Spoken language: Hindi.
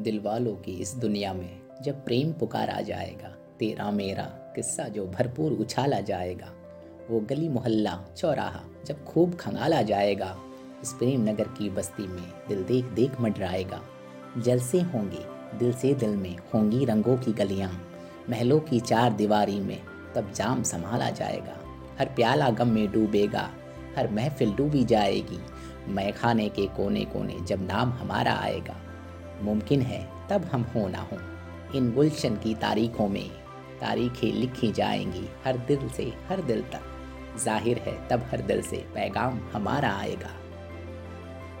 दिल वालों की इस दुनिया में जब प्रेम पुकारा जाएगा, तेरा मेरा किस्सा जो भरपूर उछाला जाएगा, वो गली मोहल्ला चौराहा जब खूब खंगाला जाएगा, इस प्रेम नगर की बस्ती में दिल देख देख मंडराएगा। जलसे होंगे, दिल से दिल में होंगी रंगों की गलियाँ, महलों की चार दीवारी में तब जाम संभाला जाएगा। हर प्याला गम में डूबेगा, हर महफिल डूबी जाएगी, मैं खाने के कोने कोने जब नाम हमारा आएगा। मुमकिन है, तब हम हो ना हों। इन गुलशन की तारीखों में तारीखें लिखी जाएँगी हर दिल से, हर दिल तक। ज़ाहिर है, तब हर दिल से पैगाम हमारा आएगा।